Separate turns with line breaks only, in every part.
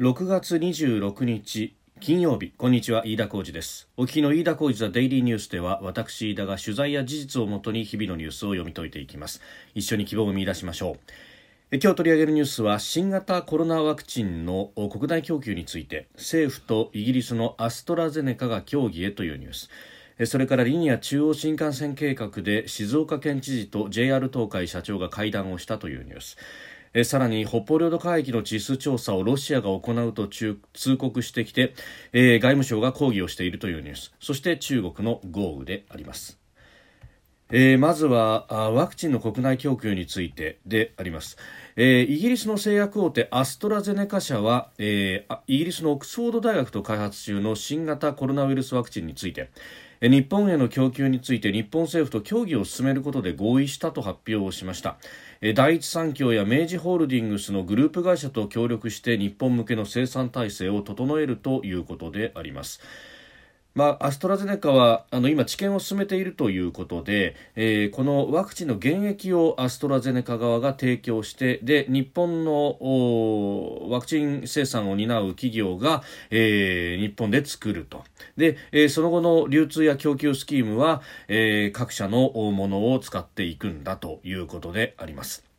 6月26日金曜日。こんにちは飯田浩二です。お聞きの飯田浩二ザデイリーニュースでは私飯田が取材や事実をもとに日々のニュースを読み解いていきます。一緒に希望を見出しましょう。今日取り上げるニュースは新型コロナワクチンの国内供給について。政府とイギリスのアストラゼネカが協議へというニュース。それからリニア中央新幹線計画で静岡県知事と JR 東海社長が会談をしたというニュース。えさらに北方領土海域の地質調査をロシアが行うと通告してきて、えー、外務省が抗議をしているというニュース。そして中国の豪雨であります。えー、まずはワクチンの国内供給についてであります、えー、イギリスの製薬大手アストラゼネカ社は、えー、イギリスのオックスフォード大学と開発中の新型コロナウイルスワクチンについて日本への供給について日本政府と協議を進めることで合意したと発表をしました。第一三共や明治ホールディングスのグループ会社と協力して日本向けの生産体制を整えるということであります。まあ、アストラゼネカはあの今、治験を進めているということで、えー、このワクチンの原液をアストラゼネカ側が提供してで日本のワクチン生産を担う企業が、えー、日本で作るとで、えー、その後の流通や供給スキームは、え、各社のものを使っていくんだということであります。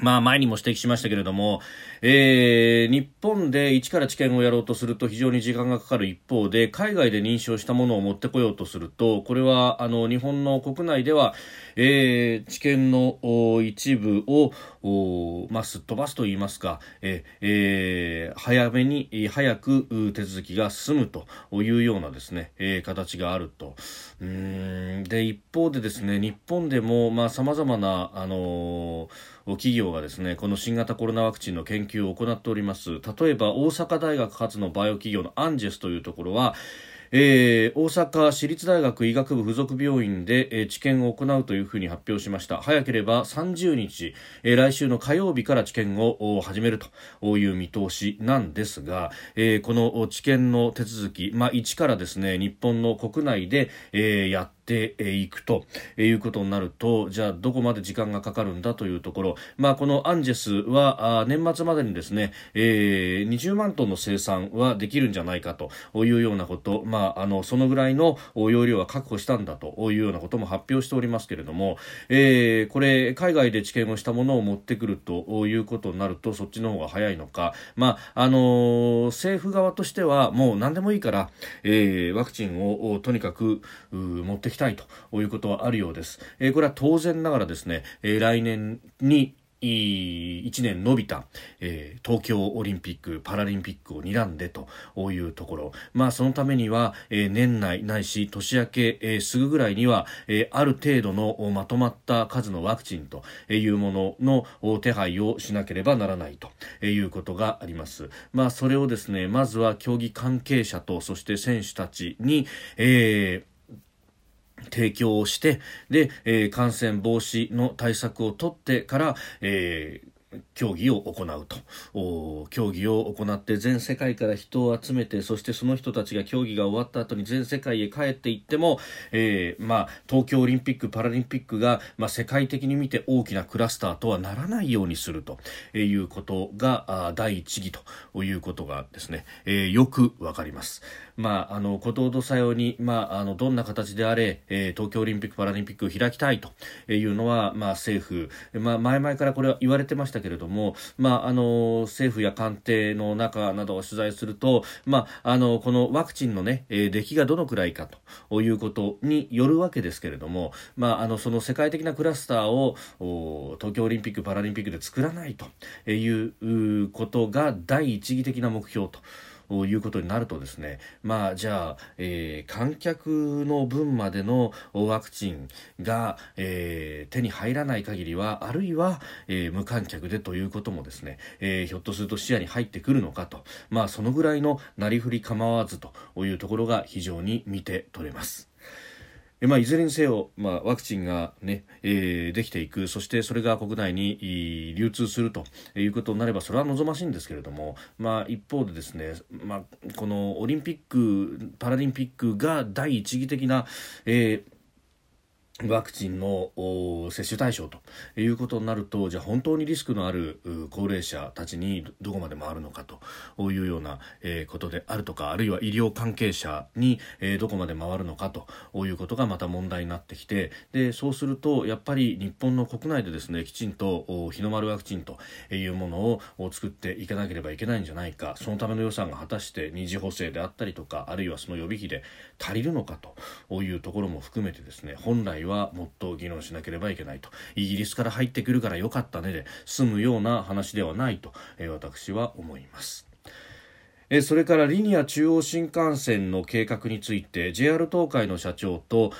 まあ前にも指摘しましたけれども、えー、日本で一から治験をやろうとすると非常に時間がかかる一方で、海外で認証したものを持ってこようとすると、これはあの日本の国内では、えー、治験の一部を、まあ、すっ飛ばすといいますか、えーえー、早めに、早く手続きが進むというようなですね、えー、形があると。うんで、一方でですね、日本でも、まあ、様々な、あの企業がですね、この新型コロナワクチンの研究を行っております。例えば、大阪大学発のバイオ企業のアンジェスというところは、えー、大阪市立大学医学部附属病院で、えー、治験を行うというふうに発表しました。早ければ30日、えー、来週の火曜日から治験を始めるという見通しなんですが、えー、この治験の手続き、まあ、一からですね日本の国内で、えー、やってていくということになるとじゃあどこまで時間がかかるんだというところ、まあ、このアンジェスは年末までにですね、えー、20万トンの生産はできるんじゃないかというようなこと、まあ、あのそのぐらいの容量は確保したんだというようなことも発表しておりますけれども、えー、これ海外で治験をしたものを持ってくるということになるとそっちの方が早いのか、まああの政府側としてはもう何でもいいから、えー、ワクチンをとにかく持ってきたいということはあるようです。えー、これは当然ながらですね、えー、来年に1年伸びた、えー、東京オリンピック・パラリンピックを睨んでというところ、まあ、そのためには、えー、年内ないし年明け、えー、すぐぐらいには、えー、ある程度のまとまった数のワクチンというものの手配をしなければならないということがあります。まあ、それをですねまずは競技関係者とそして選手たちに、えー提供をして、で、えー、感染防止の対策を取ってから、えー競技を行うと競技を行って全世界から人を集めてそしてその人たちが競技が終わった後に全世界へ帰っていっても、えーまあ、東京オリンピック・パラリンピックが、まあ、世界的に見て大きなクラスターとはならないようにするということが第一義ということがですね、えー、よくわかります。まあ、あのことほどさように、まあ、あのどんな形であれ、えー、東京オリンピック・パラリンピックを開きたいというのは、まあ、政府、まあ、前々からこれは言われてましたけれども、まあ、あの政府や官邸の中などを取材すると、まあ、あのこのワクチンの、ね、えー、出来がどのくらいかということによるわけですけれども、まあ、あのその世界的なクラスターを東京オリンピック・パラリンピックで作らないということが第一義的な目標と。いうことになるとですね、まあ、じゃあ、えー、観客の分までのワクチンが、えー、手に入らない限りは、あるいは、えー、無観客でということもですね、え、ひょっとすると視野に入ってくるのかと、まあ、そのぐらいのなりふり構わずというところが非常に見て取れます。まあ、いずれにせよ、まあ、ワクチンがね、えー、できていく、そしてそれが国内に流通するということになれば、それは望ましいんですけれども、まあ、一方でですね、まあ、このオリンピック、パラリンピックが第一義的な、えーワクチンの接種対象ということになるとじゃあ本当にリスクのある高齢者たちにどこまで回るのかというような、ことであるとかあるいは医療関係者に、どこまで回るのかということがまた問題になってきてでそうするとやっぱり日本の国内でですねきちんと日の丸ワクチンというものを作っていかなければいけないんじゃないかそのための予算が果たして二次補正であったりとかあるいはその予備費で足りるのかというところも含めてですね本来ははもっと議論しなければいけないとイギリスから入ってくるからよかったねで済むような話ではないと、え私は思います。それからリニア中央新幹線の計画について JR 東海の社長と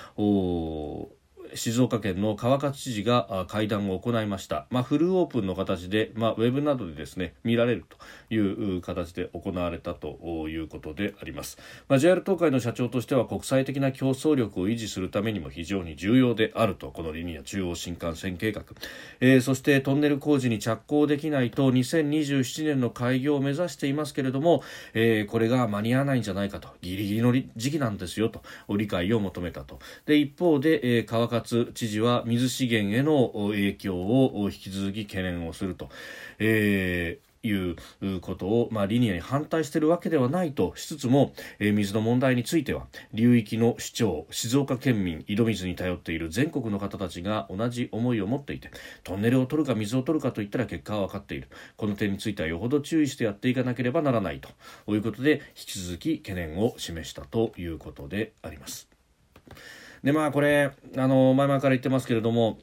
静岡県の川勝知事が会談を行いました、まあ、フルオープンの形で、まあ、ウェブなどでですね見られるという形で行われたということであります、まあ、JR 東海の社長としては国際的な競争力を維持するためにも非常に重要であるとこのリニア中央新幹線計画、えー、そしてトンネル工事に着工できないと2027年の開業を目指していますけれども、えー、これが間に合わないんじゃないかとギリギリの時期なんですよと理解を求めたと。で一方で、えー、川勝勝知事は水資源への影響を引き続き懸念をすると。えーいうことを、まあ、リニアに反対しているわけではないとしつつも、えー、水の問題については流域の市長静岡県民井戸水に頼っている全国の方たちが同じ思いを持っていてトンネルを取るか水を取るかといったら結果は分かっているこの点についてはよほど注意してやっていかなければならないということで引き続き懸念を示したということであります。でまあこれあの前々から言ってますけれども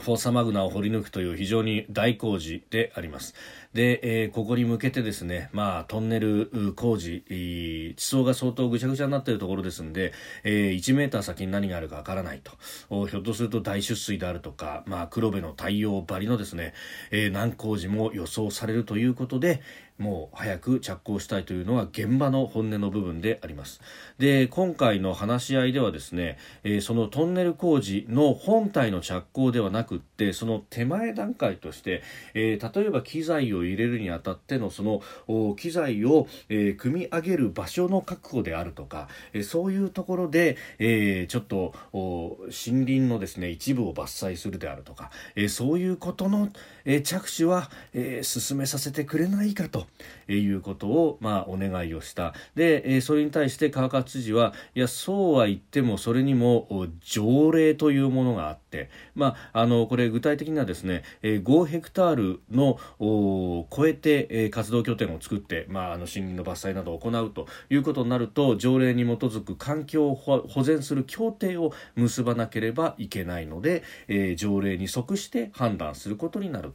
フォーサマグナを掘り抜くという非常に大工事であります。で、えー、ここに向けてですね、まあ、トンネル工事、地層が相当ぐちゃぐちゃになっているところですんで、えー、1メーター先に何があるかわからないと。ひょっとすると大出水であるとか、まあ、黒部の太陽張りのですね、えー、難工事も予想されるということで、もう早く着工したいというのは現場の本音の部分であります。で今回の話し合いではですね、えー、そのトンネル工事の本体の着工ではなくってその手前段階として、えー、例えば機材を入れるにあたってのその機材を、えー、組み上げる場所の確保であるとか、えそういうところで、えちょっと森林のですね一部を伐採するであるとか、えそういうことの、え着手は、え進めさせてくれないかと。いうことを、まあ、お願いをしたで、それに対して川勝知事はいやそうは言ってもそれにも条例というものがあって、まあ、あのこれ具体的にはですね、え5ヘクタールの超えて、活動拠点を作って、まあ、あの森林の伐採などを行うということになると条例に基づく環境を保全する協定を結ばなければいけないので、えー、条例に即して判断することになる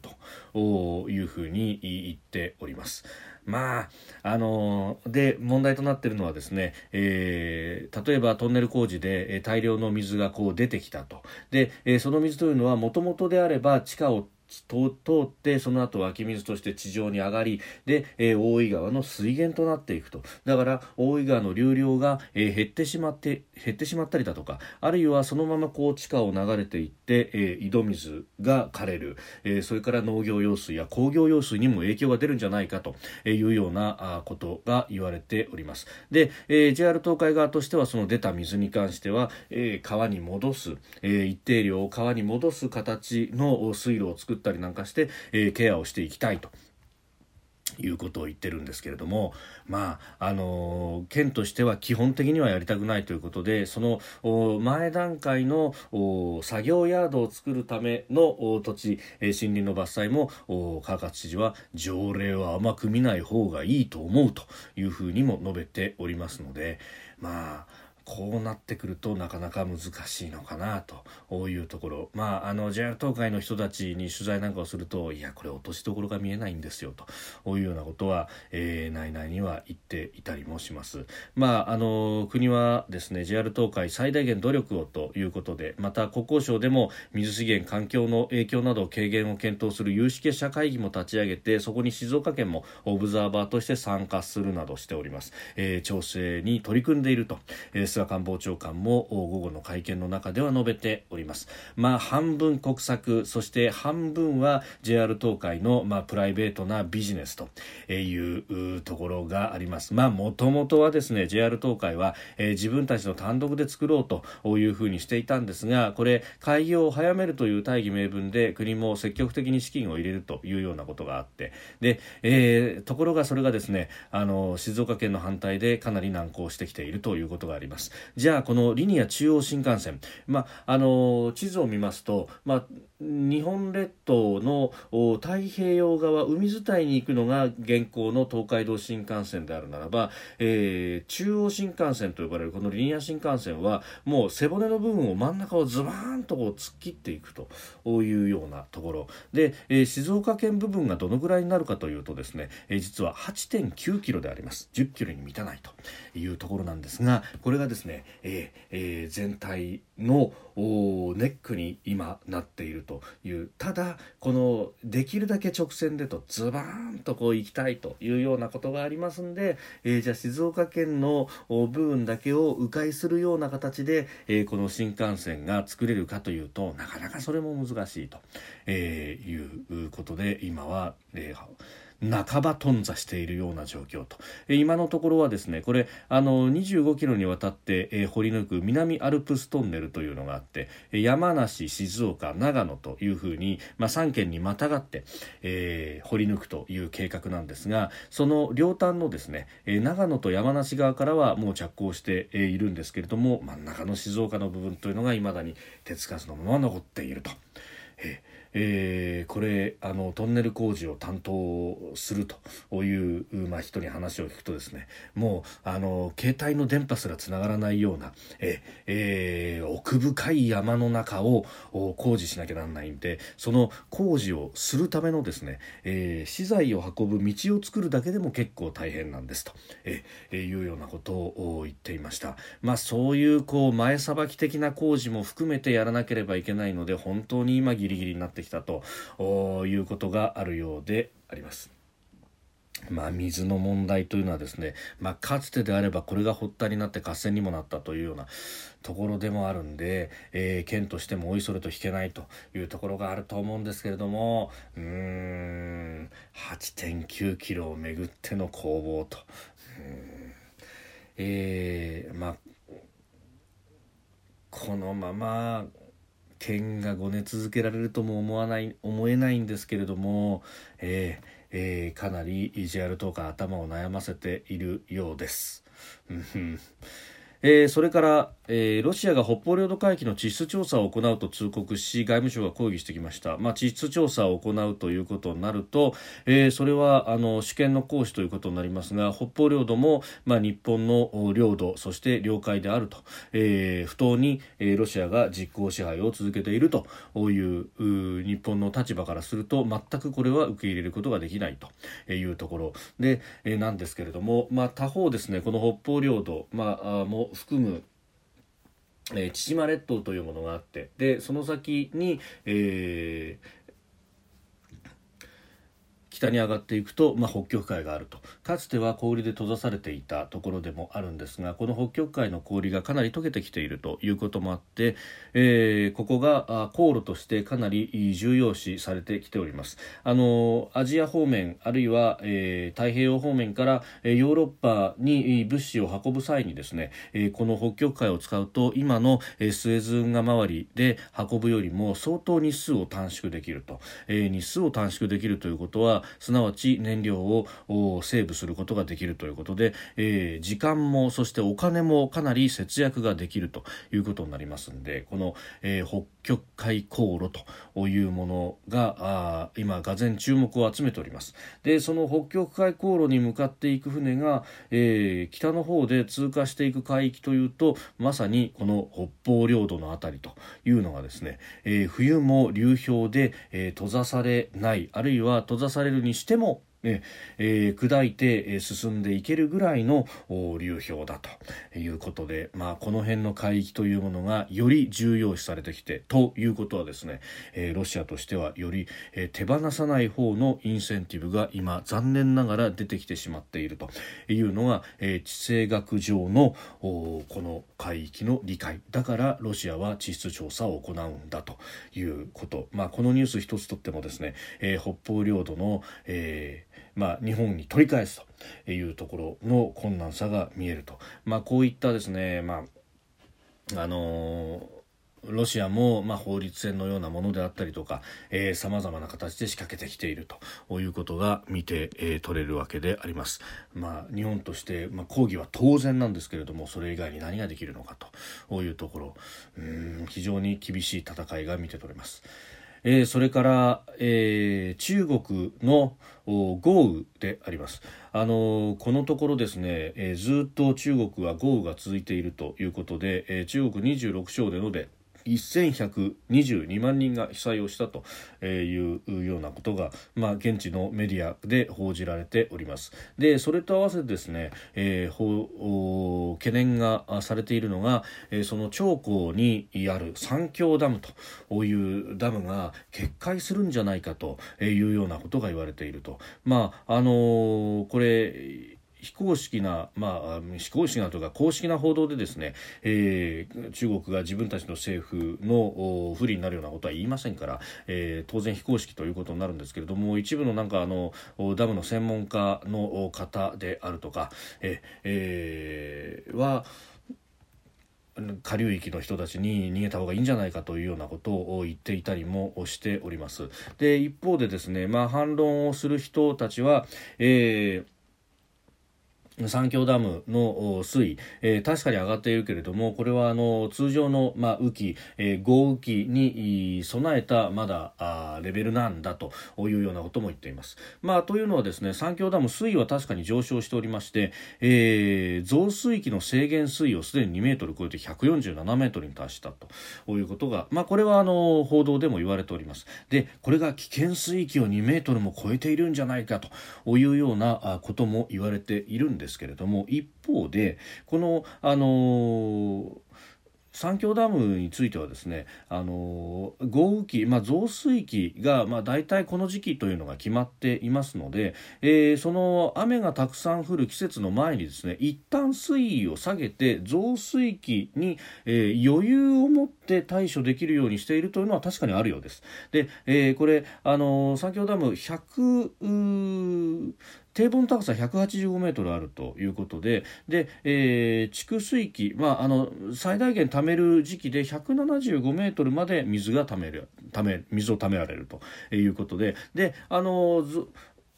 というふうに言っております。。まあ、あのー、で、問題となっているのはですね、えー、例えばトンネル工事で、えー、大量の水がこう出てきたと。で、えー、その水というのはもともとであれば地下を通ってその後湧き水として地上に上がりで、えー、大井川の水源となっていくと。だから大井川の流量が、えー、減ってしまって減ってしまったりだとかあるいはそのままこう地下を流れていって、えー、井戸水が枯れる、え、それから農業用水や工業用水にも影響が出るんじゃないかというようなことが言われております。で、え、JR 東海側としてはその出た水に関しては、え、川に戻す、え、一定量を川に戻す形の水路を作ってったりなんかして、えー、ケアをしていきたいと。いうことを言ってるんですけれども、まああの県としては基本的にはやりたくないということでその前段階の作業ヤードを作るための土地、え森林の伐採も川勝知事は条例は甘く見ない方がいいと思うというふうにも述べておりますのでまあこうなってくるとなかなか難しいのかなというところ。まああの JR 東海の人たちに取材なんかをするといやこれ落としどころが見えないんですよというようなことは、えー、内々には言っていたりもします。まああの国はですね JR 東海最大限努力をということでまた国交省でも水資源環境の影響など軽減を検討する有識者会議も立ち上げてそこに静岡県もオブザーバーとして参加するなどしております、えー、調整に取り組んでいると、えー菅官房長官も午後の会見の中では述べております。まあ、半分国策そして半分は JR 東海の、まあ、プライベートなビジネスというところがあります。まあ、もともとはですね JR 東海は、えー、自分たちの単独で作ろうというふうにしていたんですがこれ開業を早めるという大義名分で国も積極的に資金を入れるというようなことがあってで、えー、ところがそれがですねあの静岡県の反対でかなり難航してきているということがありますじゃあこのリニア中央新幹線、まあ、あの地図を見ますと、まあ日本列島の太平洋側海伝いに行くのが現行の東海道新幹線であるならば、えー、中央新幹線と呼ばれるこのリニア新幹線はもう背骨の部分を真ん中をズバーンとこう突っ切っていくというようなところ。で、えー、静岡県部分がどのぐらいになるかというとですね、えー、実は8.9キロであります。10キロに満たないというところなんですがこれがですね、えーえー、全体のネックに今なっていると。いう。ただこのできるだけ直線でとズバーンとこう行きたいというようなことがありますんで、えー、じゃあ静岡県の部分だけを迂回するような形で、えー、この新幹線が作れるかというとなかなかそれも難しいと、え、いうことで今は、えー半ば頓挫しているような状況と、今のところはですねこれあの25キロにわたって、え掘り抜く南アルプストンネルというのがあって山梨静岡長野というふうに、まあ、3県にまたがって、えー、掘り抜くという計画なんですがその両端のですね、え長野と山梨側からはもう着工しているんですけれども真ん中の静岡の部分というのがいまだに手つかずのまま残っていると。えーえー、これあのトンネル工事を担当するという、まあ、人に話を聞くとですねもうあの携帯の電波すらつながらないような、ええー、奥深い山の中を工事しなきゃなんないんでその工事をするためのですね、えー、資材を運ぶ道を作るだけでも結構大変なんですと、えー、いうようなことを言っていました。まあ、そういうこう前さばき的な工事も含めてやらなければいけないので本当に今ギリギリになってってきたということがあるようであります。まあ、水の問題というのはですね、まあ、かつてであればこれが発端になって合戦にもなったというようなところでもあるんで、えー、県としてもおいそれと引けないというところがあると思うんですけれどもうーん8.9キロをめぐっての攻防と。えー、まあこのまま剣がごね続けられるとも思わない思えないんですけれども、えーえー、かなり JR とか頭を悩ませているようです。えー、それから、えー、ロシアが北方領土海域の地質調査を行うと通告し外務省が抗議してきました、まあ、地質調査を行うということになると、えー、それはあの主権の行使ということになりますが北方領土も、まあ、日本の領土そして領海であると、えー、不当に、えー、ロシアが実効支配を続けているという日本の立場からすると全くこれは受け入れることができないというところ。で、えー、なんですけれども、まあ、他方ですねこの北方領土、まあ、も含むえー、千島列島というものがあってでその先に、えー、北に上がっていくと、まあ、北極海があると。かつては氷で閉ざされていたところでもあるんですがこの北極海の氷がかなり溶けてきているということもあって、えー、ここが航路としてかなり重要視されてきております。あのアジア方面あるいは、えー、太平洋方面からヨーロッパに物資を運ぶ際にですね、えー、この北極海を使うと今のスエズ運河周りで運ぶよりも相当日数を短縮できると、えー、日数を短縮できるということはすなわち燃料をセーブすることができるということで、えー、時間もそしてお金もかなり節約ができるということになりますんでこの、えー、北極海航路というものがあ今がぜ注目を集めております。でその北極海航路に向かっていく船が、えー、北の方で通過していく海域というとまさにこの北方領土の辺りというのがですね、えー、冬も流氷で、えー、閉ざされないあるいは閉ざされるにしてもえー、砕いて進んでいけるぐらいの流氷だということで、まあ、この辺の海域というものがより重要視されてきてということはですね、えー、ロシアとしてはより、えー、手放さない方のインセンティブが今残念ながら出てきてしまっているというのが、えー、地政学上のこの海域の理解。だからロシアは地質調査を行うんだということ、まあ、このニュース一つとってもですね、えー、北方領土の、えーまあ、日本に取り返すというところの困難さが見えると、まあ、こういったですね、まああのーロシアも、まあ、法律戦のようなものであったりとかさまざまな形で仕掛けてきているということが見て、えー、取れるわけであります。まあ、日本として、まあ、抗議は当然なんですけれどもそれ以外に何ができるのかというところうん非常に厳しい戦いが見て取れます。えー、それから、えー、中国の豪雨であります。あのこのところですね、えー、ずっと中国は豪雨が続いているということで、えー、中国26省で述べ1122万人が被災をしたというようなことが、まあ、現地のメディアで報じられております。でそれと合わせてですね、えー、懸念がされているのが、えー、その長江にある三峡ダムというダムが決壊するんじゃないかというようなことが言われていると。まああのー、これ非公式な、まあ、非公式なというか公式な報道でですね、えー、中国が自分たちの政府の不利になるようなことは言いませんから、えー、当然非公式ということになるんですけれども一部のなんかあのダムの専門家の方であるとか、ええー、は下流域の人たちに逃げた方がいいんじゃないかというようなことを言っていたりもしております。で一方でですね、まあ、反論をする人たちは、えー三峡ダムの水位、えー、確かに上がっているけれどもこれはあの通常の、まあ、雨季、えー、豪雨期に備えたまだあレベルなんだというようなことも言っています。まあ、というのはですね三峡ダム水位は確かに上昇しておりまして、えー、増水域の制限水位をすでに2メートル超えて147メートルに達したということが、まあ、これはあの報道でも言われております。でこれが危険水域を2メートルも超えているんじゃないかというようなことも言われているんですですけれども一方でこのあの三峡ダムについてはですねあの豪雨期、まあ、増水期が、まあ、大体この時期というのが決まっていますので、えー、その雨がたくさん降る季節の前にですね一旦水位を下げて増水期に、えー、余裕を持って対処できるようにしているというのは確かにあるようです。で、えー、これあの三峡ダム100堤防の高さ185メートルあるということで、で、えー、蓄水器、まあ、あの、最大限貯める時期で175メートルまで水が貯める、貯め、水を貯められるということで、で、あの、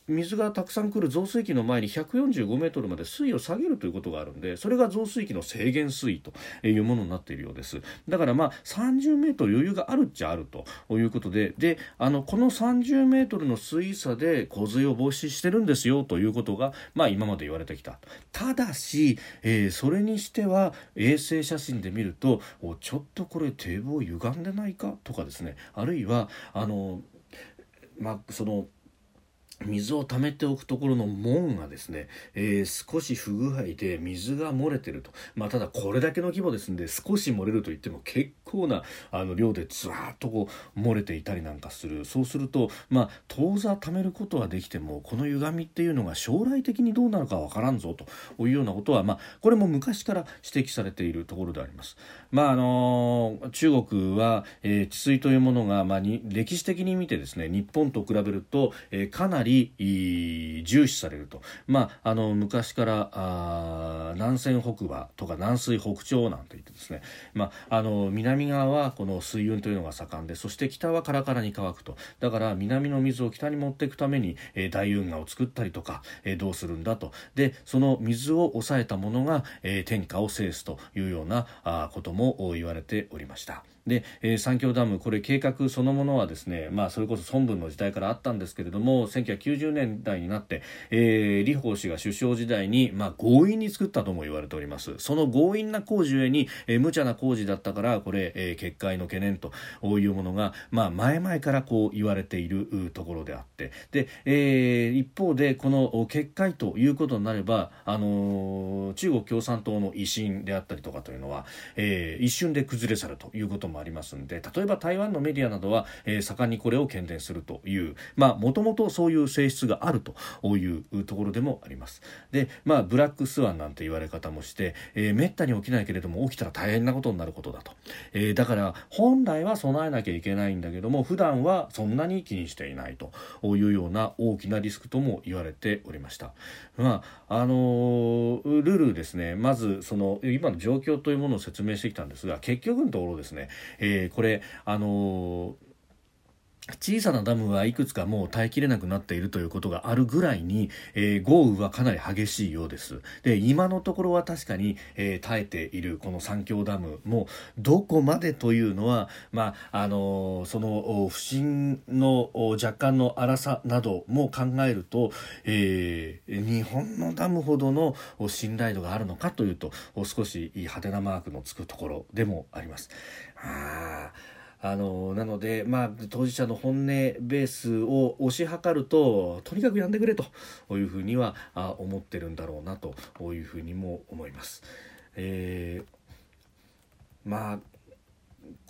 水がたくさん来る増水期の前に145メートルまで水位を下げるということがあるんでそれが増水期の制限水位というものになっているようです。だからまあ30メートル余裕があるっちゃあるということでであのこの30メートルの水位差で洪水を防止してるんですよということがまあ今まで言われてきた。ただし、えー、それにしては衛星写真で見るとちょっとこれ堤防歪んでないか？とかですね。あるいはあのまあその水を溜めておくところの門がですね、えー、少し不具合で水が漏れてると。まあ、ただこれだけの規模ですんで少し漏れると言っても結構なあの量でずわーっとこう漏れていたりなんかする。そうすると、まあ、当座溜めることはできても、この歪みっていうのが将来的にどうなるかわからんぞというようなことは、まあ、これも昔から指摘されているところであります。まあ、あのー、中国は、えー、治水というものが、まあ、に歴史的に見てですね、日本と比べると、えー、かなりり重視されると、まあ、あの昔からあ南西北馬とか南水北朝なんて言ってですね、まあ、あの南側はこの水運というのが盛んでそして北はカラカラに乾くと。だから南の水を北に持っていくために、えー、大運河を作ったりとか、えー、どうするんだと。でその水を抑えたものが、えー、天下を制すというようなあことも言われておりました。で、えー、三峡ダムこれ計画そのものはですね、まあ、それこそ孫文の時代からあったんですけれども1990年代になって、えー、李鵬氏が首相時代に、まあ、強引に作ったとも言われております。その強引な工事ゆえに、えー、無茶な工事だったからこれ、えー、決壊の懸念というものが、まあ、前々からこう言われているところであって。で、えー、一方でこの決壊ということになれば、あのー、中国共産党の威信であったりとかというのは、えー、一瞬で崩れ去るということもありますので例えば台湾のメディアなどは、えー、盛んにこれを懸念するというもともとそういう性質があるというところでもあります。で、まあ、ブラックスワンなんて言われ方もして、えー、めったに起きないけれども起きたら大変なことになることだと、えー、だから本来は備えなきゃいけないんだけども普段はそんなに気にしていないというような大きなリスクとも言われておりました。まああのルールですね。まずその今の状況というものを説明してきたんですが結局のところですね、えー、これあの小さなダムはいくつかもう耐えきれなくなっているということがあるぐらいに、えー、豪雨はかなり激しいようです。で、今のところは確かに、えー、耐えているこの三峡ダムもどこまでというのは、まあ、あのー、その不振の若干の荒さなども考えると、えー、日本のダムほどの信頼度があるのかというと少し派手なマークのつくところでもあります。ああのなので、まあ、当事者の本音ベースを推し量るととにかくやんでくれというふうにはあ思ってるんだろうなというふうにも思います。えー、まあ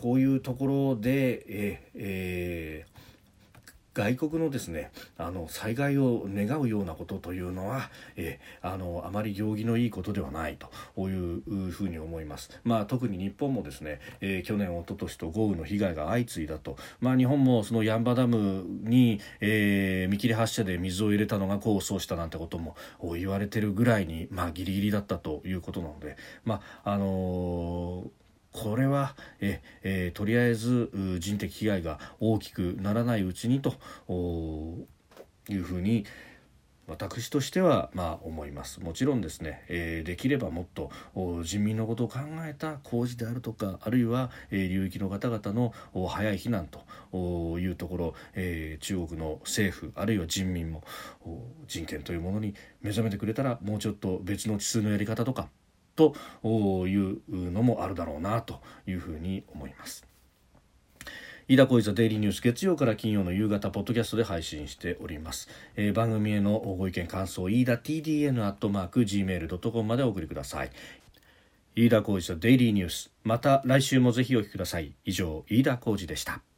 こういうところで、ええー外国のですねあの災害を願うようなことというのは、えあのあまり行儀のいいことではないというふうに思います。まあ、特に日本もですね、えー、去年、一昨年と豪雨の被害が相次いだと、まあ、日本もそのヤンバダムに、えー、見切り発車で水を入れたのが功を奏したなんてことも言われてるぐらいに、まあ、ギリギリだったということなので、まああのーこれはえ、え、とりあえず人的被害が大きくならないうちにというふうに私としてはまあ思います。もちろんですね、えー、できればもっと人民のことを考えた工事であるとかあるいは、えー、流域の方々の早い避難というところ、えー、中国の政府あるいは人民も人権というものに目覚めてくれたらもうちょっと別の地数のやり方とかというのもあるだろうなというふうに思います。飯田浩司ザデイリーニュース月曜から金曜の夕方ポッドキャストで配信しております、えー、番組へのご意見感想飯田 TDN アットマーク Gmail.com までお送りください。飯田浩司ザデイリーニュースまた来週もぜひお聞きください。以上飯田浩司でした。